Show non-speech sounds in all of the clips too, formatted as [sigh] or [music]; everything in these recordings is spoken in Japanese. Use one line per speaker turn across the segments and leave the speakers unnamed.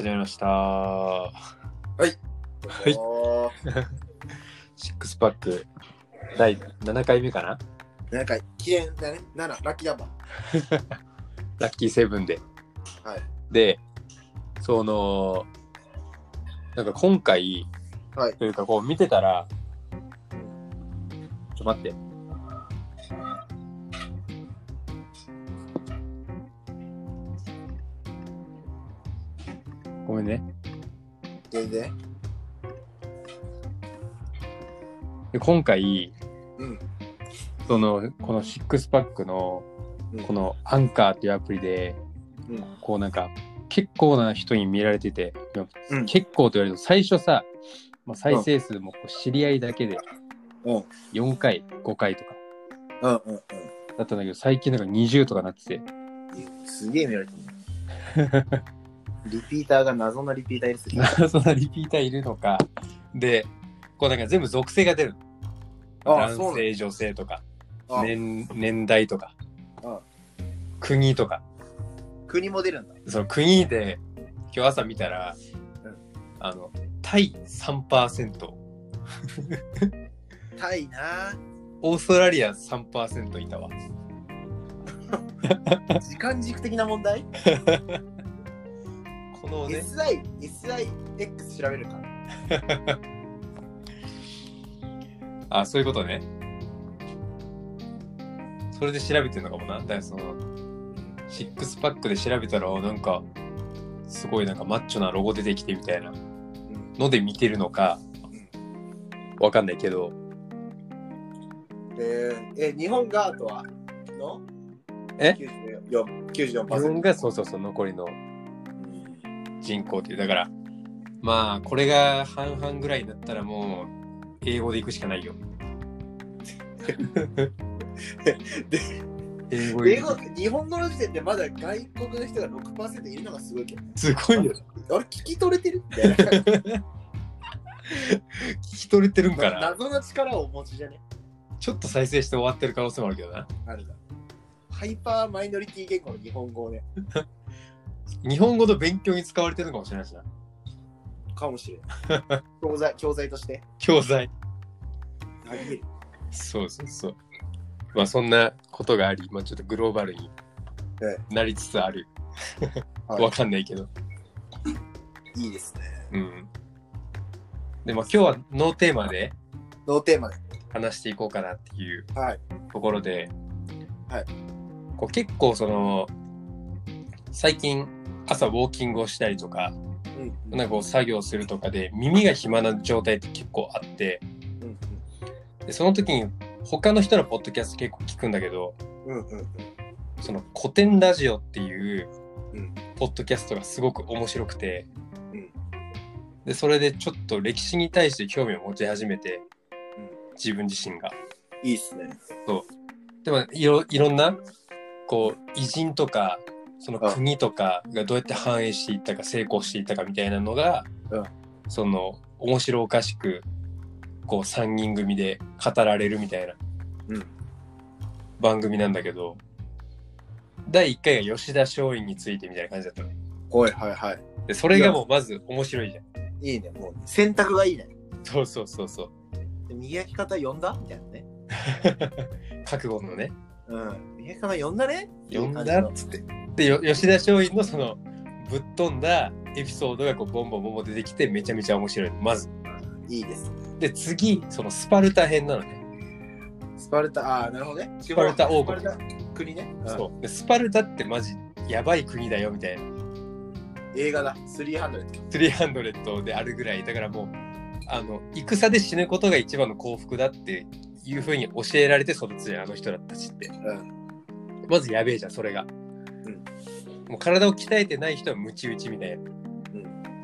始まりました。は
はい。
い [laughs] シックスパック第7回目かな？
なんか、記念だね。7、ラッキーナンバ [laughs]
ラッキーセブンで。
ー。はい。
で、その、なんか今回、
はい
というかこう見てたら、ちょっと待って。ね。
全然。
で今回、
うん。
その、このシックスパックの、
うん
このアンカーっていうアプリで、
うん。
こうなんか、結構な人に見られてて、
うん
結構と言われると、最初さ、まあ、再生数もこう知り合いだけで
うん。
4回、5回とか
うん。うん。
だったんだけど、最近なんか20とかなってて、
うん。すげえ見られてる。[laughs] リピーターが謎のリピーターいるっすよ。
そんなリピーターいるのか。で、こうなんか全部属性が出る男性、女性とか、
だ。
年年代とか
あ、
国とか。
国も出るんだ。
その国で、今日朝見たら、
うん
あの、タイ3%、
タイな
オーストラリア3%いたわ。
時間軸的な問題？[laughs]
このね、
?SI、SIX 調べるか。[laughs]
あ、そういうことね。それで調べてるのかもな。だからその、シックスパックで調べたら、なんか、すごいなんかマッチョなロゴ出てきてみたいな
うん。
ので見てるのか、わかんないけど、
えー、え、日本があとはの？
え
?94%。94%
自分がそうそうそう残りの人口っていう。だから、まあ、これが半々ぐらいになったらもう、英語で行くしかないよ。
で
英語で
英語、日本語の時点でまだ外国の人が6%いるのがすごいけど。
すごいよ。
あれ、聞き取れてるみたいな。
聞き取れてるんかな？
謎の力をお持ちじゃね？
ちょっと再生して終わってる可能性もあるけどな。
あるだ。ハイパーマイノリティ言語の日本語をね、
日本語の勉強に使われてるのかもしれないしな。
かもしれない。教材 [laughs] 教材として。
教材。
あり得る。
そうそうそう。まあそんなことがあり、まあちょっとグローバルに
え
なりつつある。
はい
わかんないけど。
いいですね。
うん。でも今日はノーテーマで
ノーテーマで。
話していこうかなっていう
はい。
ところで、
はい。
こう結構その、最近朝ウォーキングをしたりとか、
うん。
なんかこう作業するとかで耳が暇な状態って結構あって、
うん
でその時に他の人のポッドキャスト結構聞くんだけど、その古典ラジオっていう
うん
ポッドキャストがすごく面白くて、
うん
でそれでちょっと歴史に対して興味を持ち始めて、
うん
自分自身が。
いいっすね。
でもいろいろんなこう偉人とかその国とかがどうやって繁栄していったか成功していったかみたいなのが、
うん
その面白おかしくこう3人組で語られるみたいな
うん
番組なんだけど、第1回が吉田松陰についてみたいな感じだったのね。
はいはいはい。
でそれがもうまず面白いじゃん。
いいね。もう選択がいいね。
そうそうそうそう。
で右焼き方呼んだみたいなね。[laughs]
覚悟のね。
うん。右焼き方呼んだね
呼んだっつって。吉田松陰のそのぶっ飛んだエピソードがこうボンボンボンボン出てきてめちゃめちゃ面白いのまず。
いいです。
で次そのスパルタ編なのね。
スパルタ、ああ、なるほどね。
スパルタ王国
スパルタ国ね。うん
そうでスパルタってマジやばい国だよみたいな。
映画だ。300。
300であるぐらいだからもうあの戦で死ぬことが一番の幸福だっていうふうに教えられて育つじゃんあの人たちって。
うん。
まずやべえじゃんそれが。もう体を鍛えてない人はムチ打ちみたいな。だか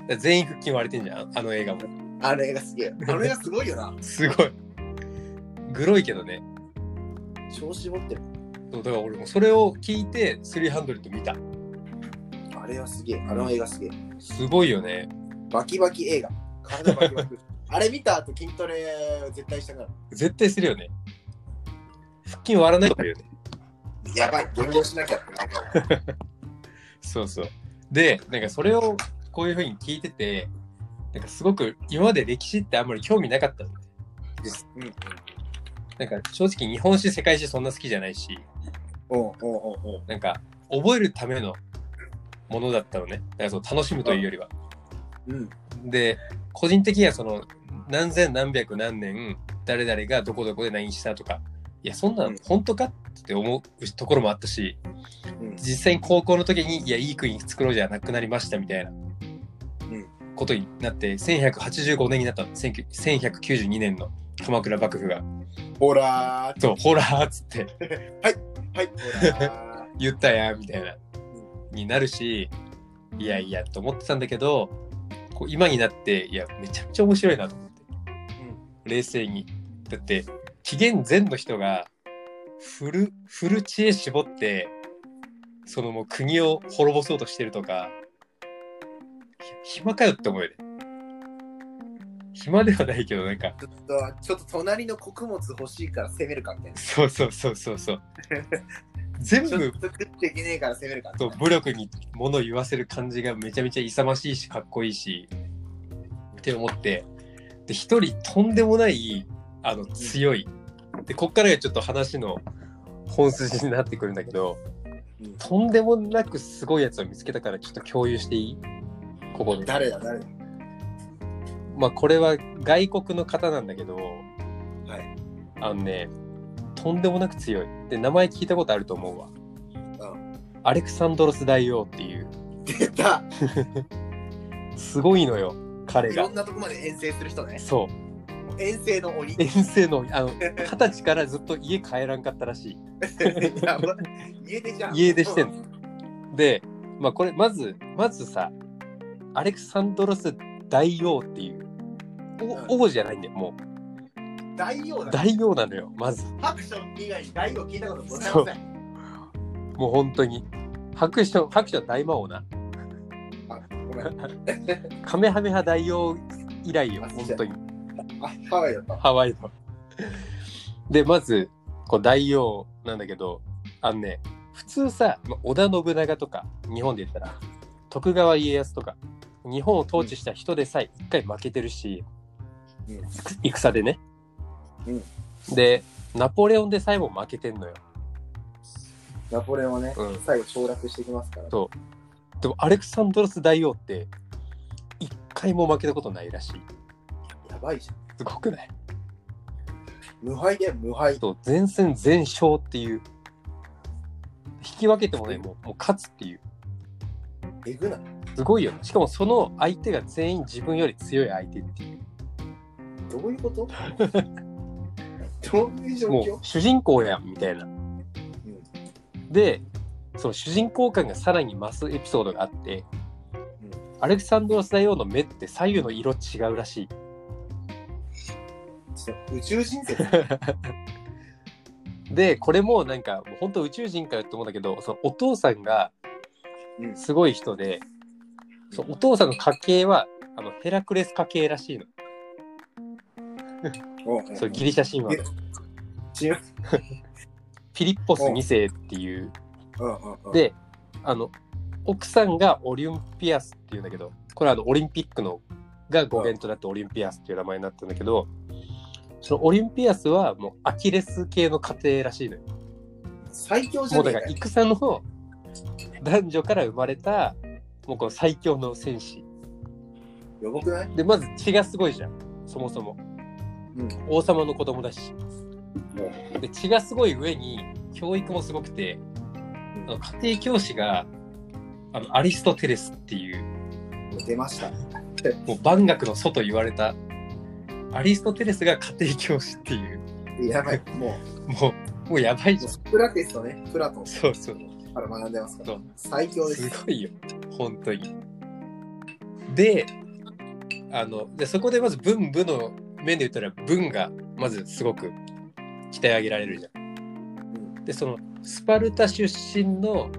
ら全員腹筋割れてんじゃんあの映画も。
あの映画すげえ。あの映画すごいよな。
すごい。グロいけどね。
調子持ってる。
そうだから俺もそれを聞いて300見た。
あれはすげえ。あの映画すげえ。
すごいよね。
バキバキ映画。体バキバキ。[laughs] あれ見た後筋トレ絶対したから。
絶対するよね。腹筋割らないからよね。
やばい、減量しなきゃってな。
そうそう。で、なんかそれをこういうふうに聞いてて、なんかすごく今まで歴史ってあんまり興味なかったのね。
うんうん。
なんか正直日本史、世界史そんな好きじゃないし、
おうおうおうおう。
なんか覚えるためのものだったのね。だからその楽しむというよりは。
うん。
で、個人的にはその何千何百何年誰々がどこどこで何したとか、いや、そんな
うんん
本当かって思うところもあったし、
うん。
実際に高校の時に、いや、いい国作ろうじゃなくなりましたみたいなことになって、1185年になったの。19 1192年の鎌倉幕府が。
ほらー。
そう、ほらーっつって [laughs]
はい、ほら
言ったやんみたいな、になるし、いやいやと思ってたんだけど、こう今になって、いや、めちゃくちゃ面白いなと思って。冷静に。だって、紀元前の人が、フル、フル知恵絞って、そのもう国を滅ぼそうとしてるとか、ひ暇かよって思うよね。暇ではないけど、なんか、
ちょっと、ちょっと隣の穀物欲しいから攻めるかみたいな。
そうそうそうそうそう。全部
食っていけねえから攻めるかみた
と
いな。
武力に物を言わせる感じがめちゃめちゃ勇ましいし、かっこいいし、って思って、で、一人とんでもない、あの、強い。で、こっからがちょっと話の本筋になってくるんだけど、
うん
とんでもなくすごいやつを見つけたからちょっと共有していい？ここで。
誰だ、誰だ？
まあこれは外国の方なんだけど、
はい。
あのね、とんでもなく強い。で、名前聞いたことあると思うわ。
うん
アレクサンドロス大王っていう、
出た [laughs]
すごいのよ、彼が
いろん。なとこまで遠征する人ね。
そう。
遠征の鬼。
遠征の、あの、[laughs] 二十歳からずっと家帰らんかったらしい。
やば家出じゃん。
家出してんの。で、まあこれ、まず、まずさ、アレクサンドロス大王っていう、お王じゃないんだよ、もう。
大王だ。
大王なのよ、まず。
ハクション以外に大王聞いたことございません。
もう本当に。白書、白書大魔王な。
あ、ごめん。[laughs]
カメハメハ大王以来よ
あ、
本当に。
あ、ハワイだった。
ハワイの。で、まず、こう大王なんだけど、あのね、普通さ、まあ織田信長とか、日本で言ったら、徳川家康とか、日本を統治した人でさえ一回負けてるし、
うん
戦でね。
うん
で、ナポレオンでさえも負けてんのよ。
ナポレオンはね、
うん
最後省略してきますから。
そうでも、アレクサンドロス大王って、一回も負けたことないらしい。
やばいじゃん。
すごくない？
無敗で無敗。
そう、全戦全勝っていう。引き分けてもね、もうもう勝つっていう。
えぐない？
すごいよね。しかもその相手が全員自分より強い相手っていう。
どういうこと？[laughs] どういう状況？
もう主人公やんみたいな。で、その主人公感がさらに増すエピソードがあって、アレクサンドロス大王の目って左右の色違うらしい。
ちょっと宇宙人説 [laughs]
で、これもなんか、本当宇宙人かよって思うんだけど、そのお父さんが
うん
すごい人で、そうお父さんの家系はあのヘラクレス家系らしいの。そうギリシャ神話の。フィリッポス2世っていう。
うんうんうん
で、あの、奥さんがオリンピアスっていうんだけど、これはあのオリンピックのが語源となってオリンピアスっていう名前になったんだけど、そのオリンピアスはもうアキレス系の家庭らしいのよ。
最強じゃ
もうだから
ねえかよ
戦の男女から生まれた、もうこの最強の戦士。
やばくない？
で、まず血がすごいじゃん、そもそも。
うん
王様の子供だし。で、血がすごい上に、教育もすごくて、あの家庭教師が、あの、アリストテレスっていう
出ました
もう万学の祖と言われた、アリストテレスが家庭教師っていう、
やばいも
もう、もうやばいうじゃん。
プラティスとねプラトン
そうそう。
から学んでますから最強です
すごいよ、本当に。で、あの、でそこでまず文武の面で言ったら文がまずすごく鍛え上げられるじゃん。で、そのスパルタ出身の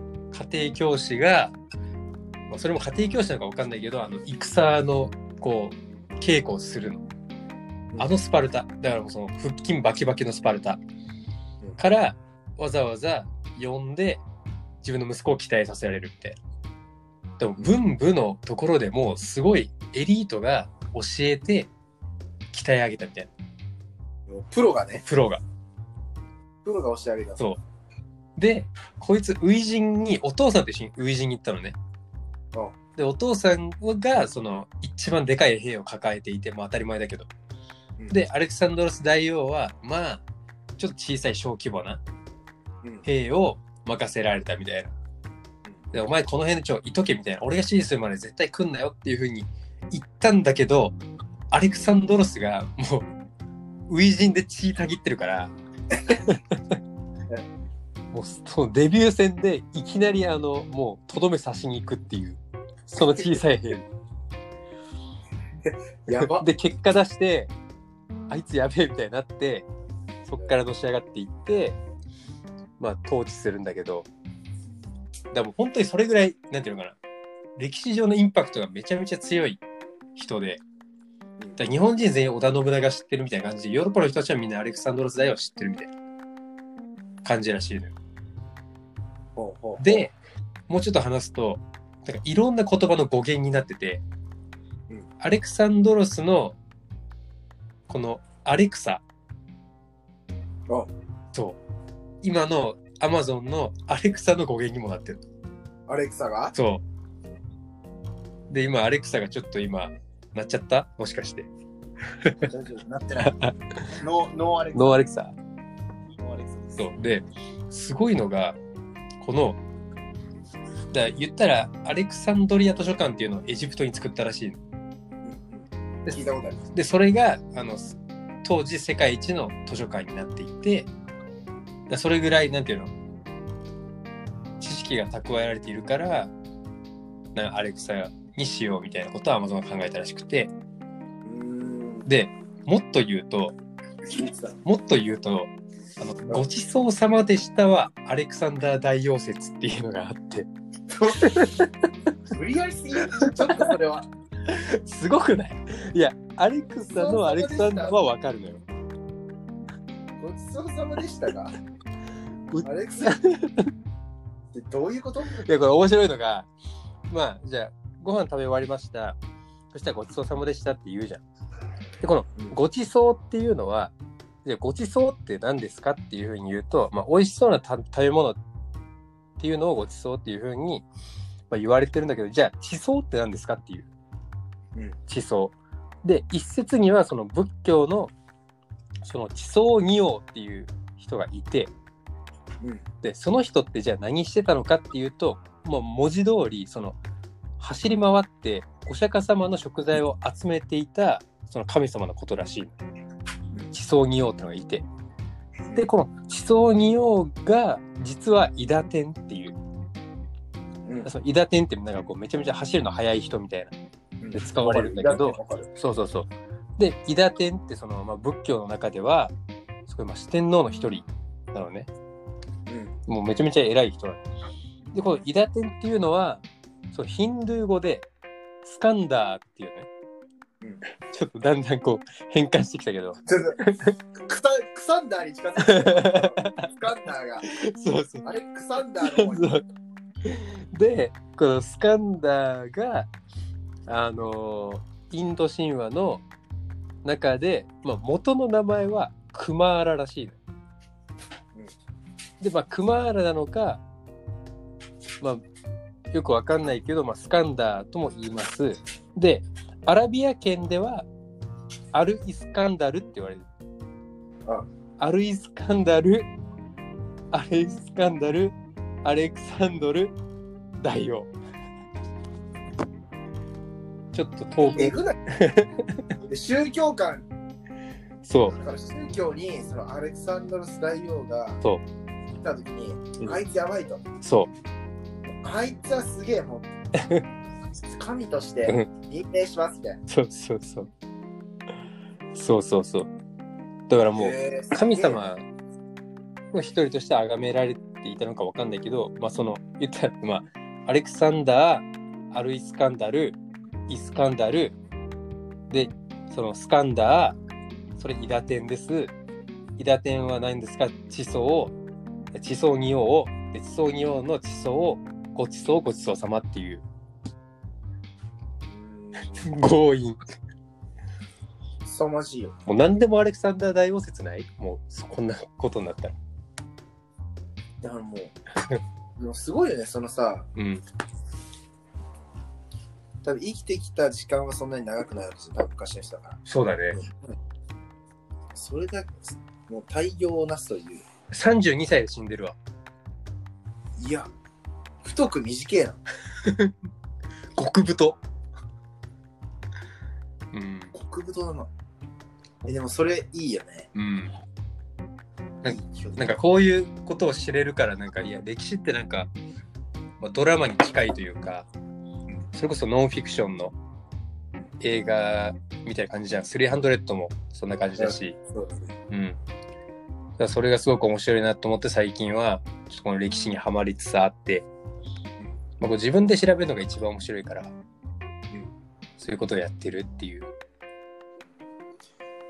家庭教師が、まあ、それも家庭教師なのか分かんないけど、あの戦のこう稽古をするの。あのスパルタ、だからもうその腹筋バキバキのスパルタからわざわざ呼んで自分の息子を期待させられるみたいな。でも文武のところでもすごいエリートが教えて鍛え上げたみたいな
プロがね、
プロが。
プロが教え上げた。
そうでこいつ初陣にお父さんと一緒に初陣に行ったのね。
うん
でお父さんがその一番でかい兵を抱えていて、まあ、当たり前だけど
うん
で、アレクサンドロス大王はまあちょっと小さい小規模な
うん。
兵を任せられたみたいな。でお前この辺でちょいとけみたいな。俺が指示するまで絶対来んなよっていうふうに言ったんだけどアレクサンドロスがもう初陣で血たぎってるから [laughs] もうそのデビュー戦でいきなりあのもうとどめ刺しに行くっていうその小さい兵。[laughs]
やば。
で結果出してあいつやべえみたいになってそっからのし上がっていってまあ統治するんだけど。だからもう本当にそれぐらいなんていうのかな。歴史上のインパクトがめちゃめちゃ強い人で。だ日本人全員織田信長知ってるみたいな感じでヨーロッパの人たちはみんなアレクサンドロス大王知ってるみたいな感じらしいのよ。
ほうほう。
でもうちょっと話すとなんかいろんな言葉の語源になってて、
うん。
アレクサンドロスのこのアレクサ。
あ。
そう。今のアマゾンのアレクサの語源にもなってる。
アレクサが？
そう。で今アレクサがちょっと今なっちゃった？もしかして。
大丈夫？なってない。[laughs] No no アレクサ。
No アレクサ。
No アレクサ。
そう。ですごいのがこのだ言ったらアレクサンドリア図書館っていうのをエジプトに作ったらしい
聞いたことあります。
でそれがあの当時世界一の図書館になっていてだそれぐらいなんていうの？知識が蓄えられているからなアレクサにしようみたいなことをアマゾンが考えたらしくて。でもっと言うと。もっと言うとあのごちそうさまでしたはアレクサンダー大王説っていうのがあって [laughs]
無理やりすぎる。ちょっとそれは。
すごくない？いやアレクサのアレクサはわかるのよ。
ごちそうさまでしたが。
う
アレクサ。でどういうこと？
いやこれ面白いのがまあじゃあご飯食べ終わりました。そしたらごちそうさまでしたって言うじゃん。でこのごちそうっていうのはじゃあごちそうって何ですかっていうふうに言うと、まあ、美味しそうなた食べ物っていうのをごちそうっていうふうに、まあ、言われてるんだけどじゃあ地層って何ですかっていう、
うん
地層で一説にはその仏教のその地層仁王っていう人がいて
うん。
でその人ってじゃあ何してたのかっていうともう文字通りその走り回ってお釈迦様の食材を集めていたその神様のことらしい。地層仁王ってのがいて。でこの地層仁王が実は伊達天っていう。
うん。
その伊達天ってなんかこうめちゃめちゃ走るの速い人みたいな。
うん
で使われるんだけど。そうそうそう。で伊達天ってその、まあ、仏教の中ではすごいまあ四天王の一人なのね。
うん。
もうめちゃめちゃ偉い人なの。で、このイダテンっていうのは、そうヒンドゥー語でスカンダーっていうね、
うん。
ちょっとだんだんこう変換してきたけど、
ちょっとクサクサンダーに近づいてるスカンダーが。
そうそう。
あれクサンダーの方に。
で、このスカンダーが、あのーインド神話の中で、まあ、元の名前はクマーラらしいの。で、まあ、クマーラなのか、まあ、よくわかんないけど、まあ、スカンダーとも言います。で、アラビア圏では、アル・イスカンダルって言われる。
あ
アル・イスカンダル、アレイスカンダル、アレクサンドル、大王。ちょっと遠く。
えぐないで宗教観
そ
だから宗教にそのアレクサンドロス大王が
そう
来た時に、
うん
あいつやばいと
う、そう。
あいつはすげえもう [laughs] 神として
うん
認定しますみたいな
そうそうそう。そうそうそう。だからもう、神様の一人として崇められていたのかわかんないけど、まあその、言ったら、まあ、アレクサンダー、アルイスカンダル、イスカンダル、で、そのスカンダー、それイダテンです。イダテンは何ですか？地層、地層仁王を、で地層仁王の地層を、ごちそうごちそうさまっていう強引。
凄まじいよ。
もう何でもアレクサンダー大王説ない？もうそこんなことになったら。
だからもう、もうすごいよね、そのさ、
うん。
多分生きてきた時間はそんなに長くないわけじゃん、多分昔の人だから。
そうだね。
それだけ、もう大量をなすという。
32歳で死んでるわ。
いや、太く短えな。[laughs]
極太。うん。
極太だな。え、でもそれいいよね。
うん。なんかこういうことを知れるから、なんか、いや、歴史ってなんか、まあ、ドラマに近いというか、それこそノンフィクションの映画みたいな感じじゃん。300もそんな感じだし、
そうだね。
うん。それがすごく面白いなと思って最近は、ちょっとこの歴史にはまりつつあって、まあ、こう自分で調べるのが一番面白いから、そういうことをやってるっていう。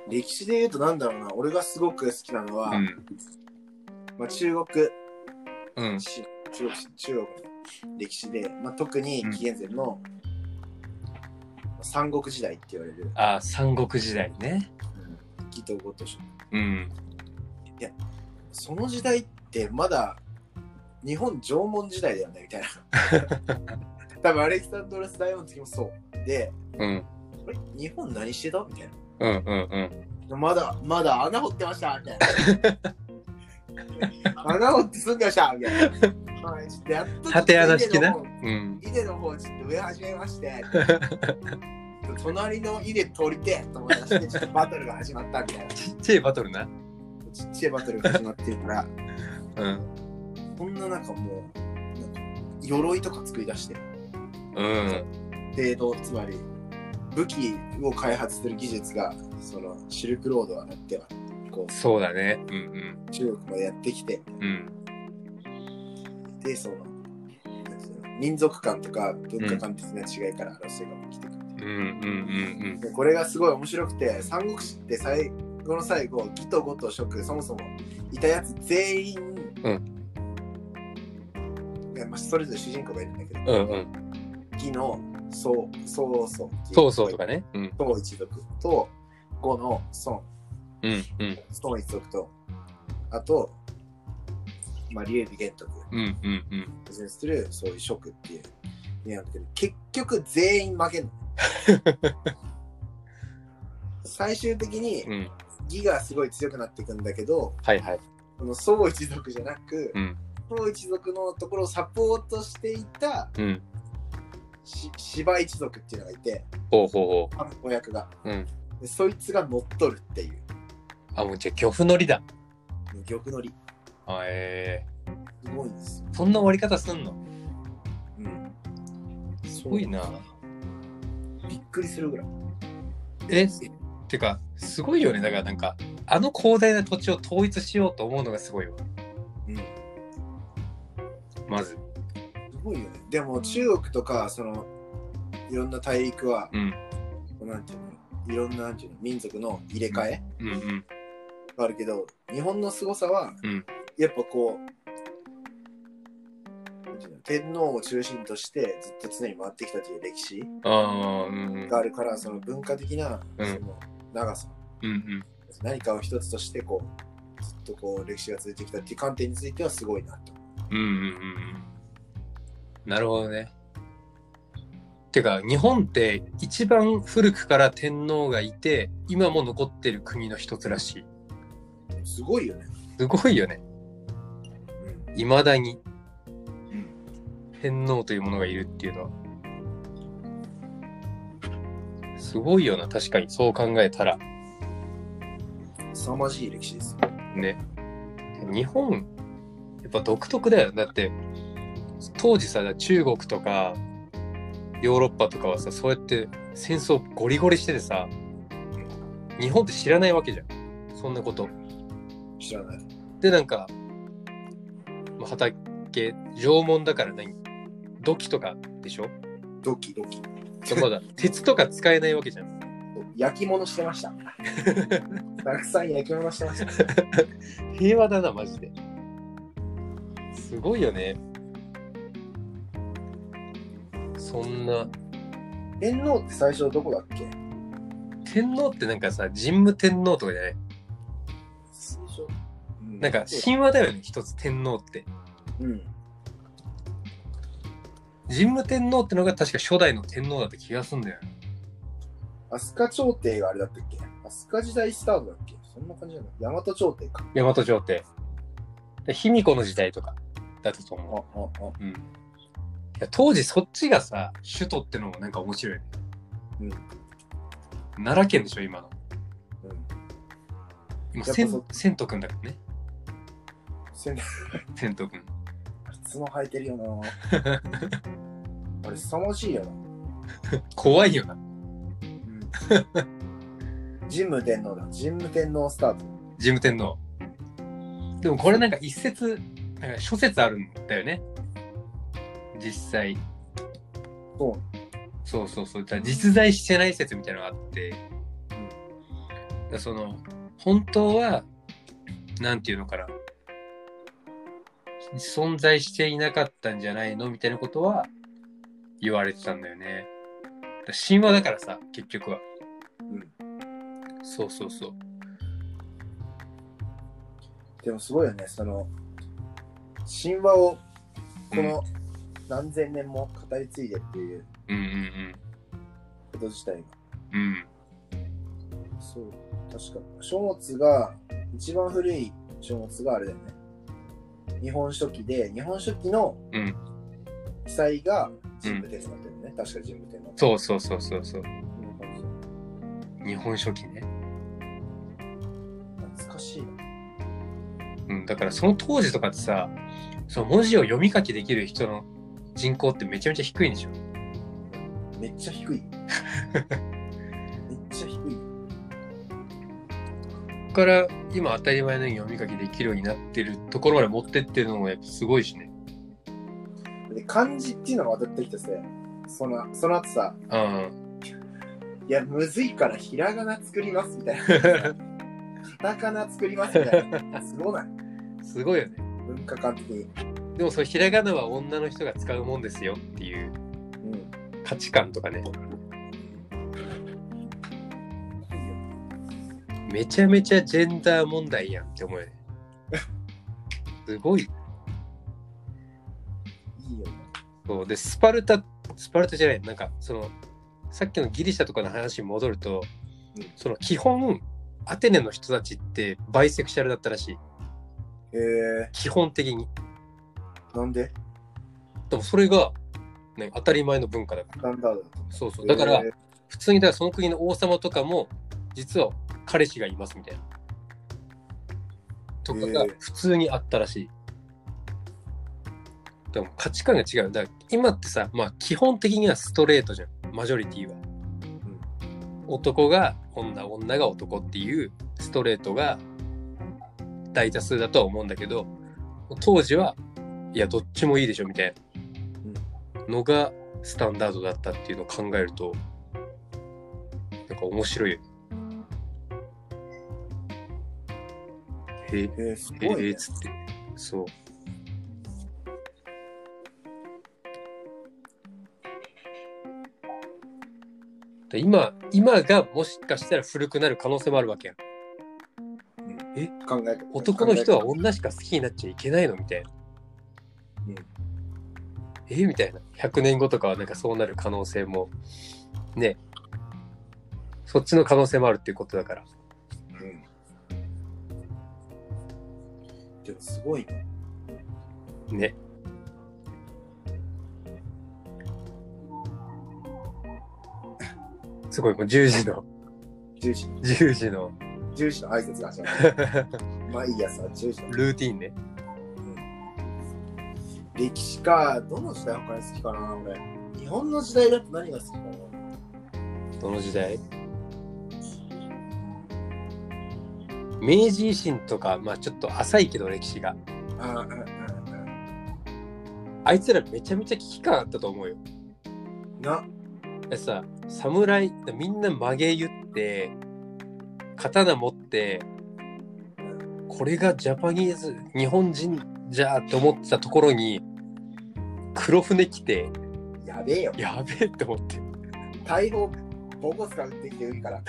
歴史で言うとなんだろうな、俺がすごく好きなのは、
うん。
まあ、中国
うん。
し中国し中国の歴史で、まあ、特に紀元前の三国時代って言われる、
ああ、三国時代ね。
義とごとし
うん。
その時代ってまだ日本縄文時代だよねみたいな。[laughs] 多分アレキサンドロス大王の時もそう。で
うん。
あれ？日本何してた？みたい
うんうんうん。
なまだまだ穴掘ってました！みたいな [laughs] 穴掘って住んでましたみたいなはいちょっとやっと
縦穴式な？
稲の方
うん。
稲の方ちょっと植え始めまして隣の稲取りてえと思い出してちょっとバトルが始まったみたいな？
ちっちゃいバトルな。
ちっちゃいバトルが始まってるから
うん。
こんななんかもうなんか鎧とか作り出して
うん。
程度つまり武器を開発する技術がそのシルクロードはなってはこ
そうだね。うん
う中国までやってきて
うん。うん。
でその民族間とか文化間的な違いから争いが起きてくる、
うんうんうん
でこれがすごい面白くて三国志って最後の最後義と呉と蜀そもそもいたやつ全員、
うん
まあ、それぞれ主人公がいるんだけど、
うん。うんうん。
義の曹曹操ってい
そうそうとかね。うん。
宋一族と呉の孫
うんうん。
孫一族とあと、まあ、劉備玄徳
うんうんうん。
にするそういう職っていう意味なんだけど結局全員負けんの [laughs] 最終的に
うん。
義がすごい強くなっていくんだけど
はいはい。
この宋一族じゃなく、
うん。
宋一族のところをサポートしていた
うん。
し芝一族っていうのがいて
ほうほうほ
あの子役が
う。うん。
でそいつが乗っ取るっていう
あ、もうじゃあ、漁夫のりだ。
玉乗り
あえ
すごいんです
そんな終わり方すんの？
うん、
すごいな。
びっくりするぐらい
え、てか、すごいよね。だからなんか、あの広大な土地を統一しようと思うのがすごいわ。
うん
まず。
すごいよね。でも中国とか、その、いろんな大陸は、
うん。
なんていうの、いろんななんていうの？民族の入れ替え？
うんうん。
があるけど、日本の凄さは、
うん
やっぱこう、天皇を中心としてずっと常に回ってきたという歴史。があるから、その文化的な、
うん
その長さ、
うんうん。
何かを一つとしてこう、ずっとこう歴史が続いてきたっていう観点についてはすごいなと。
うんうんうんうん。なるほどね。てか、日本って一番古くから天皇がいて、今も残ってる国の一つらしい。
すごいよね。
すごいよね。
うん
未だに
うん
天皇というものがいるっていうのは。すごいよな、確かにそう考えたら。
凄まじい歴史です。
ね。日本、やっぱ独特だよ。だって、当時さ、中国とか、ヨーロッパとかはさ、そうやって戦争ゴリゴリしててさ、日本って知らないわけじゃん。そんなこと。
知らない。
で、なんか、まあ、畑、縄文だから何？土器とかでしょ？
ドキドキ。
まだ [laughs] 鉄とか使えないわけじゃん。
焼き物してました。[laughs] たくさん焼き物してました。
平和だな、マジで。すごいよね。そんな
天皇って最初どこだっけ？
天皇ってなんかさ、神武天皇とかじゃない？なんか神話だよね、一つ天皇って。
うん。
神武天皇ってのが確か初代の天皇だった気がすんだよね。
飛鳥朝廷があれだったっけ？飛鳥時代スタートだっけ？そんな感じじゃない？大和朝廷か。
大和朝廷。で卑弥呼の時代とかだったと
あ、
思
あ、あ。
う。うん。いや当時そっちがさ、首都ってのもなんか面白いね。
うん。
奈良県でしょ、今の。
うん。
今、
やっぱそ
千千とくんだからね。
せん
千とくん。
角生えてるよな [laughs] あれ、凄まじいよな。
怖いよな。
うん。神武天皇だ。神武天皇スタート。
神武天皇。でもこれなんか一説、なんか諸説あるんだよね。実際。
そう。
そうそうそう。実在してない説みたいなのがあって。だからその、本当は、なんていうのかな。存在していなかったんじゃないのみたいなことは言われてたんだよね。神話だからさ、結局は。
うん。
そうそうそう。
でもすごいよね、その、神話をこの何千年も語り継いでっていう
うんうん
こと自体が。
うん。うん。
そう、確か。書物が、一番古い書物があれだよね。日本書紀で、日本書紀の
うん
記載が神武天皇だったよね。確か神武天皇。
そうそうそうそうそう。
うん
日本書紀ね。
懐かしいな。
うん、だからその当時とかってさ、その文字を読み書きできる人の人口ってめちゃめちゃ低いんでしょ？
めっちゃ低い。[laughs]
から今当たり前のように読み書きできるようになってるところまで持ってってるのもやっぱすごいしね。
で漢字っていうのが渡ってきてさ、そのその後さ、
うん。
いや、むずいからひらがな作りますみたいな。[laughs] カタカナ作りますみたいな。すごない？
すごいよね。
文化観的に。
でもそのひらがなは女の人が使うもんですよっていう
うん。
価値観とかね。めちゃめちゃジェンダー問題やんって思うよね。すごい。
いいよね。
そうで、スパルタ、スパルタじゃない、なんかその、さっきのギリシャとかの話に戻ると、
うん
その基本、アテネの人たちってバイセクシャルだったらしい。
え
基本的に。
ー、なんで？
でもそれが、ね、当たり前の文化だから。
スタンダードだと。
そうそう。だから、
えー
普通にだからその国の王様とかも実は彼氏がいますみたいな。とかが普通にあったらしい。でも価値観が違う。だから今ってさ、まあ基本的にはストレートじゃん。マジョリティは。男が女、女が男っていうストレートが大多数だとは思うんだけど、当時はいや、どっちもいいでしょみたいなのがスタンダードだったっていうのを考えると、なんか面白いよね。へえ、
えー、すごい、ね。
つって。そう。で今、今がもしかしたら古くなる可能性もあるわけやん。え
考え
男の人は
考
女しか好きになっちゃいけないのみたいな。
うん
えみたいな。100年後とかはなんかそうなる可能性も、ね。そっちの可能性もあるっていうことだから。
でもすごいね。
ね。[laughs] すごい、もう10時の、
10時、
10時の
10時の挨拶が始まる。[laughs] まあいいやさ、10時の。
ルーティンね。
歴史か、どの時代他に好きかな、俺。日本の時代だと何が好きかな。
どの時代？明治維新とか、まあちょっと浅いけど歴史が。
あ
いつらめちゃめちゃ危機感あったと思うよ。
うん。な、
でさ、侍、みんな曲げ言って、刀持って、これがジャパニーズ、日本人じゃって思ってたところに、黒船来て、
やべえよ。
やべえって思って。
大砲ボコスカ打ってきて海から。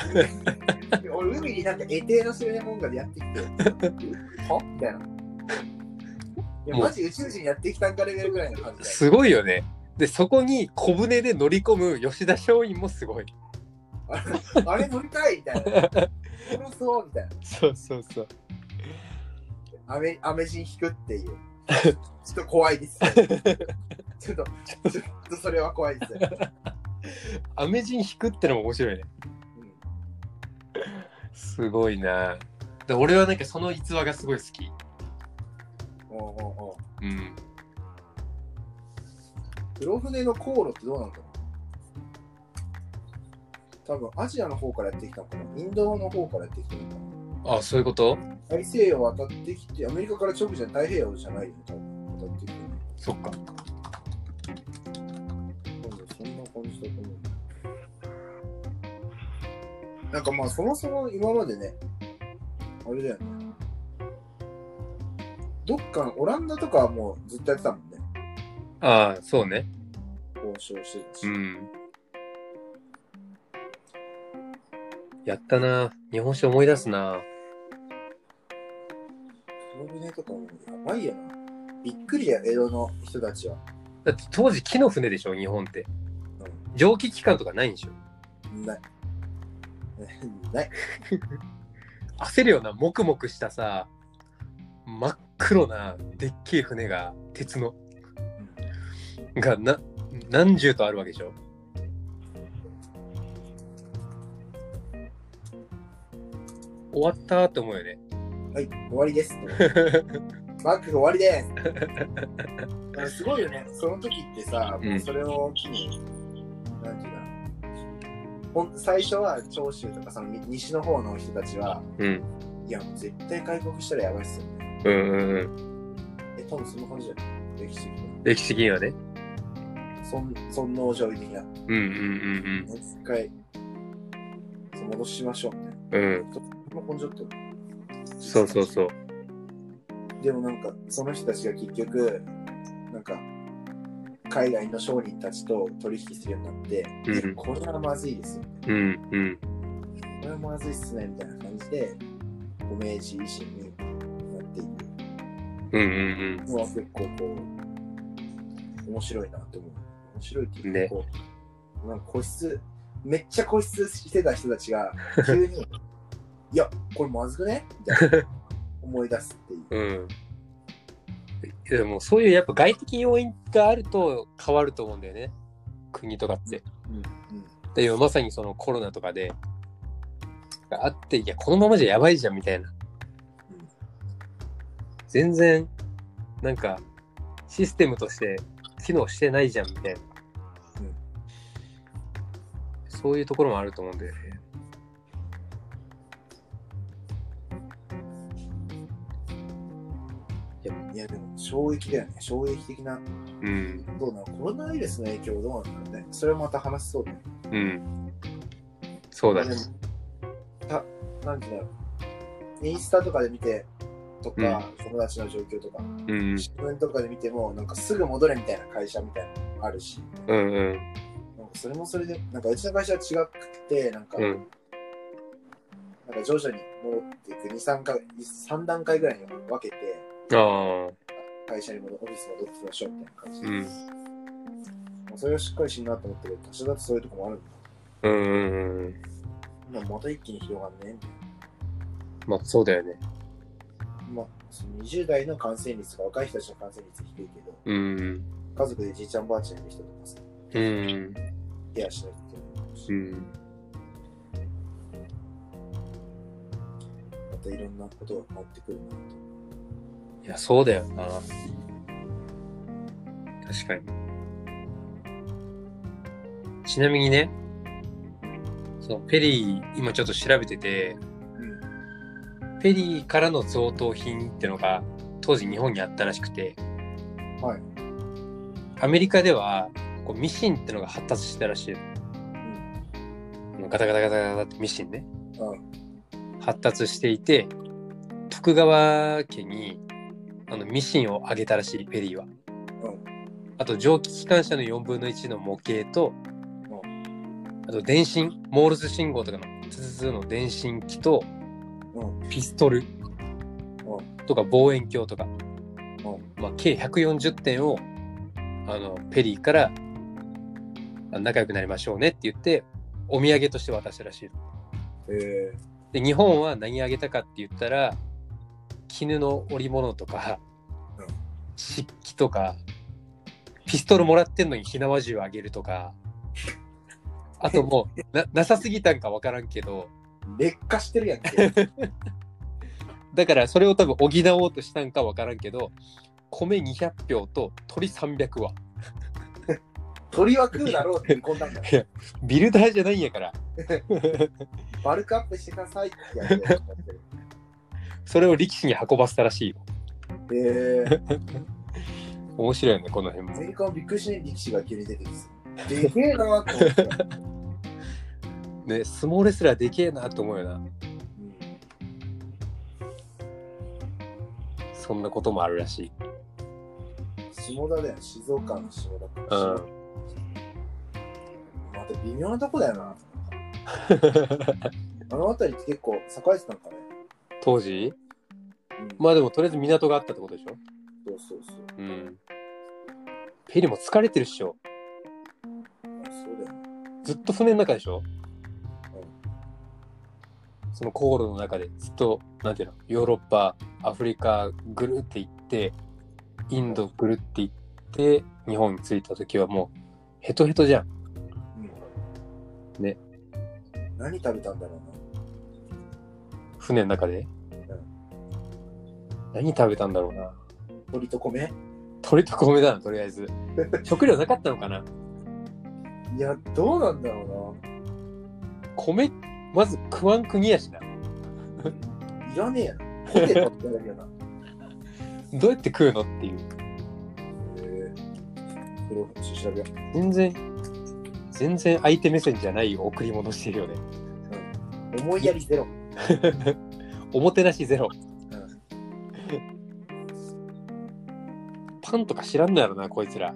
俺海になんか得体の知れないもんがやってきて、[laughs] は？みたいな。いや、マジ宇宙人やってきたんかレベルぐらいの感じ。
すごいよね。で、そこに小舟で乗り込む吉田松陰もすごい。
あれ乗りたいみたいな。面そうみたいな。
そうそうそう。
アメアメ人引くっていう。[laughs] ちょっと怖いです。ちょっと、ちょっとそれは怖いです。
アメ人引くってのも面白いね。
うん
すごいな。で俺はなんかその逸話がすごい好き。
おうおうおう
うん。
黒船の航路ってどうなんだろう？多分アジアの方からやってきたのかな？インドの方からやってきたのかな？
あ、そういうこと？
大西洋渡ってきて、アメリカから直じゃ太平洋じゃないよね、多分。渡ってきてる
そっか。
なんかまあ、そもそも今までね、あれだよね。どっかの、オランダとかはもうずっとやってたもんね。
ああ、そうね。
交渉してたし。
うん。やったな。日本酒思い出すな。
黒船とかもやばいよな。びっくりや、江戸の人たちは。
だって当時木の船でしょ、日本って。蒸気機関とかないんでしょ。
うん。ない。[laughs] ない。
焦るような、もくもくしたさ、真っ黒なでっけえ船が、鉄の、がな、何十とあるわけでしょ。終わったって思うよね。
はい、終わりです。[laughs] バックが終わりです。あすごいよね。その時ってさ、
うん
もうそれを機に、なんていうか、ほん最初は長州とかそのみ西の方の人たちは、
うん。
いや、もう絶対開国したらやばいっすよね。
うんうんうん。
え、多分そんな感じじゃない歴史的に。
歴史的にはね。
そん尊王攘夷的な。も
うんうん
う一回、戻しましょうみたい
うんうん。うん。
な。その根性って
そうそうそう。
でもなんか、その人たちが結局、なんか、海外の商人たちと取引するようになって、
うん
えこれはまずいですよ。
うんうん。
これはまずいっすね、みたいな感じで、明治維新になっていく
うんうん
のは結構こう、面白いなと思う。面白いっていうか、
ね
こう、なんか固執、めっちゃ固執してた人たちが、[laughs] 急に、いや、これまずくね？みたいな、思い出すっていう。
うん。うん。でもそういうやっぱ外的要因があると変わると思うんだよね。国とかって。
うんうん
で今まさにそのコロナとかで、があって、いや、このままじゃやばいじゃんみたいな。全然、なんか、システムとして機能してないじゃんみたいな。
うん
そういうところもあると思うんだよね。
衝撃だよね。衝撃的な。
うん。
どうなのコロナウイルスの影響どうなんだろうね。それはまた話しそうだよね。
うん。そうだね。
たなんていうんだろう。インスタとかで見てとか、友達の状況とか、
うん。
新聞とかで見ても、なんかすぐ戻れみたいな会社みたいなのあるし、
うんうん。
なんかそれもそれで、なんかうちの会社は違くて、なんか、
うん。
なんか徐々に戻っていく、2、3回、3段階ぐらいに分けて、
ああ。
会社に戻、オフィス戻ってきましょうみたいな感じで。
うん。
まあそれはしっかりしんなと思ったけど、多少だとそういうとこもあるんだ。
うんうんうん。
まあ、また一気に広がんねみたい
まあそうだよね。
な。まあ、その20代の感染率とか若い人たちの感染率低いけど、
うん。
家族でじいちゃんばあちゃんいる人とかさ、
うん。
ケアしないといけないし、
うん。
またいろんなことが変わってくるなと。
いや、そうだよな。確かに。ちなみにね、そのペリー、今ちょっと調べてて、
うん。
ペリーからの贈答品ってのが当時日本にあったらしくて、
はい。
アメリカではこうミシンってのが発達してたらしいの。あのガタガタガタガタってミシンね。
うん。
発達していて、徳川家にあのミシンをあげたらしい、ペリーは。
うん。
あと蒸気機関車の4分の1の模型と、あと電信、モールス信号とかのツツツの電信機と
うん。
ピストルとか望遠鏡とか、
うん。
まあ、計140点をあのペリーからあ仲良くなりましょうねって言ってお土産として渡したらしい。
え
で日本は何あげたかって言ったら絹の織物とか
うん
漆器とかピストルもらってんのに火縄銃あげるとか [laughs] あともうななさすぎたんか分からんけど
ー、劣化してるやんけ。[laughs]
だからそれを多分補おうとしたんか分からんけど米200票と鳥300羽 [laughs]
鳥は食うだろうって見込んだんだよ。
ビルダーじゃないんやから
バルクアップしてくださいってやる。
それを力士に運ばせたらしいよ
えー、
面白いよねこの辺も
アメリカもびっくりし力士が急に出てきて。でけえなと思って。[laughs]
ね相撲レスラーでけえなと思うよな
うん
そんなこともあるらしい
下田だよ、静岡の下田か
うん
ら。また微妙なとこだよな。[laughs] あの辺りって結構栄えてたんかね。
当時？
うん、
まあでもとりあえず港があったってことでしょ？
そうそうそう。
うん。ペリも疲れてるっしょ。
あそうだよね。
ずっと船の中でしょ？その航路の中で。ずっとなんていうの？ヨーロッパアフリカぐるって行ってインドぐるって行って日本に着いた時はもうヘトヘトじゃん。
うん。
ね。
何食べたんだろう
船の中で何食べたんだろうな
な。鶏と米？
鳥と米だなとりあえず [laughs] 食料なかったのかない
や、どうなんだろ
米まず食わん国やしな
うな。いらねえやな。ポテトな。[laughs]
どうやって食うのっていう
へえそれを調べよ
全然全然相手目線じゃない贈り物してるよね
う。思いやりゼロ。[laughs]
おもてなしゼロパンとか知らんのやろなこいつら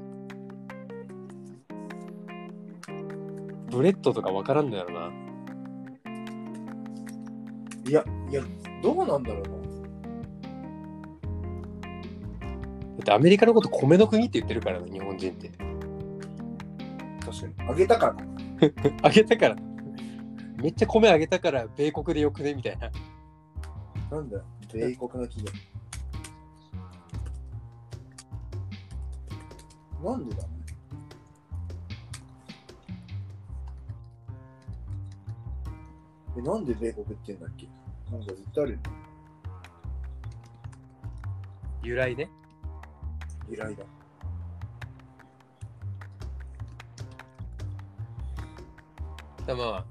bread とかわからんのやろない
や、いや、どうなんだろうな。
だってアメリカのこと米の国って言ってるからな日本人って
確かに。あげたから。[laughs]
あげたからめっちゃ米あげたから米国でよくね？みたいな
なんだよ。米国の企業。なんでだろうね。え、なんで米国って言うんだっけ？なんか絶対あるよね。
由来ね
由来だ。
だまあ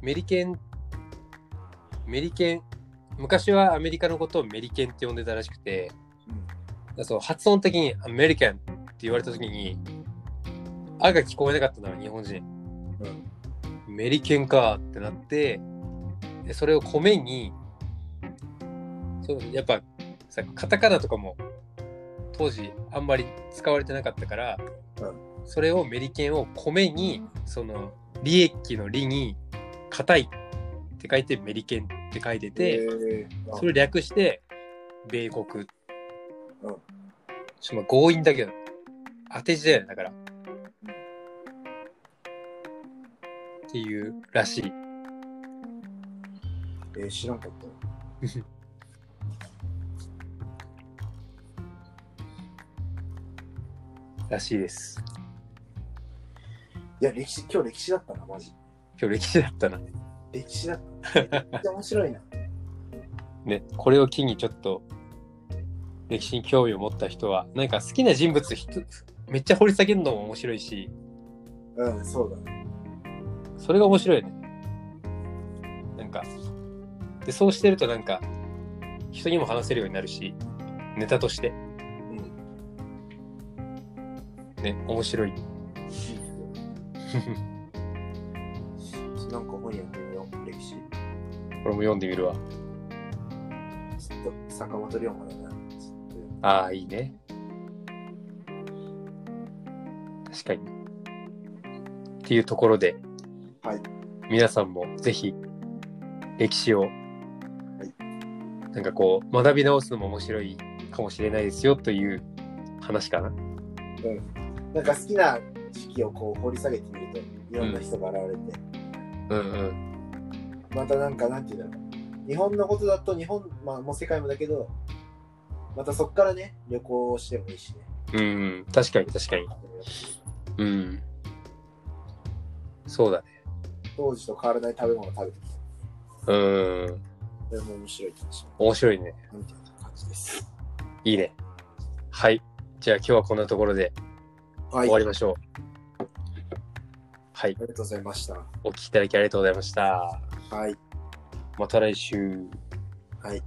メリケンメリケン昔はアメリカのことをメリケンって呼んでたらしくて
うん。
だそう発音的にアメリカン言われた時に「あ」が聞こえなかったのは日本人。
うん。
メリケンかってなってでそれを米にそうやっぱさカタカナとかも当時あんまり使われてなかったから、
うん。
それをメリケンを米にその利益の利に硬いって書いてメリケンって書いてて、
えー、
それを略して米国、
うん。
ちょっとまあ強引だけど当て字だよねだから、っていうらしい
えー、知らんかった。
らしいです
いや、歴史、今日歴史だったな、マジ。
今日歴史だったな
歴史だった。[laughs] めっちゃ面白いな。
ねこれを機にちょっと歴史に興味を持った人はなんか好きな人物ひとめっちゃ掘り下げるのも面白いし
うん、そうだね。
それが面白いよねなんかでそうしてるとなんか人にも話せるようになるしネタとして
うん。
ね面白い
いいですよ [laughs] なんか本読んでみよう、歴史。
これも読んでみるわ
ちょっと坂本龍馬だな。ちょっ
ああいいね確かにっていうところで
とはい
皆さんもぜひ歴史を、なんかこう学び直すのも面白いかもしれないですよという話かな。
なんか好きな時期をこう掘り下げてみると、いろんな人が現れて、
うんうん。
またなんかなんていうんだろう。日本のことだと日本、まあもう世界もだけど、またそっからね、旅行してもいいしね。
うんうん。確かに確かに。うん。そうだね。
当時と変わらない食べ物を食べてきた。
うん。
それも面白いかもし
面白いね。
みたいな感じです。
いいね。はい。じゃあ今日はこんなところで
はい。
終わりましょう。はい。
ありがとうございました。
お聞きいただきありがとうございました。
はい。
また来週。
はい。